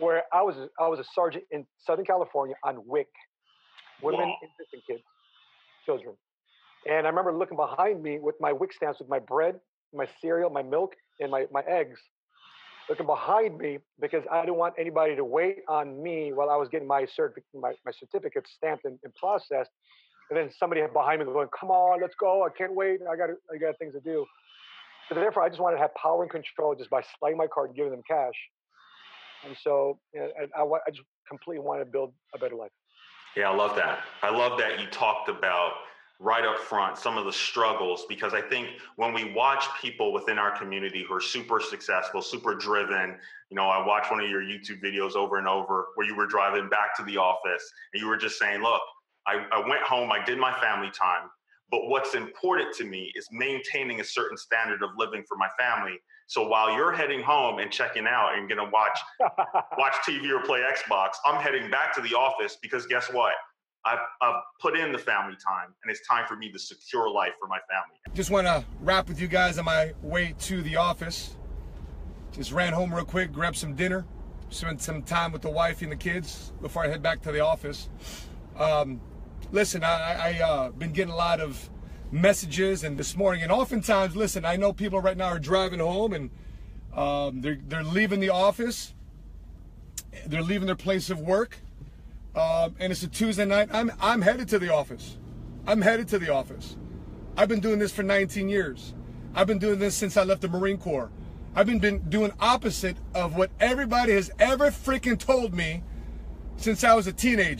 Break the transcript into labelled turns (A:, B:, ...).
A: where I was I was a sergeant in Southern California on WIC, women, infants, and kids, children. And I remember looking behind me with my WIC stamps with my bread, my cereal, my milk, and my, my eggs. Looking behind me because I didn't want anybody to wait on me while I was getting my certificate, my, my certificate stamped and, and processed. And then somebody behind me going, "Come on, let's go! I can't wait! I got I got things to do." So therefore, I just wanted to have power and control just by sliding my card and giving them cash. And so, you know, I, I just completely want to build a better life.
B: Yeah, I love that. I love that you talked about right up front some of the struggles because I think when we watch people within our community who are super successful, super driven, you know, I watched one of your YouTube videos over and over where you were driving back to the office and you were just saying, look, I, I went home, I did my family time, but what's important to me is maintaining a certain standard of living for my family. So while you're heading home and checking out and gonna watch watch TV or play Xbox, I'm heading back to the office because guess what? I've, I've put in the family time and it's time for me to secure life for my family.
C: Just want to rap with you guys on my way to the office. Just ran home real quick, grabbed some dinner, spent some time with the wife and the kids before I head back to the office. Um, listen, I, I uh, been getting a lot of messages and this morning, and oftentimes, listen, I know people right now are driving home and um, they're they're leaving the office, they're leaving their place of work, um, and it's a Tuesday night. I'm I'm headed to the office. I'm headed to the office. I've been doing this for 19 years. I've been doing this since I left the Marine Corps. I've been, been doing opposite of what everybody has ever freaking told me since I was a teenager.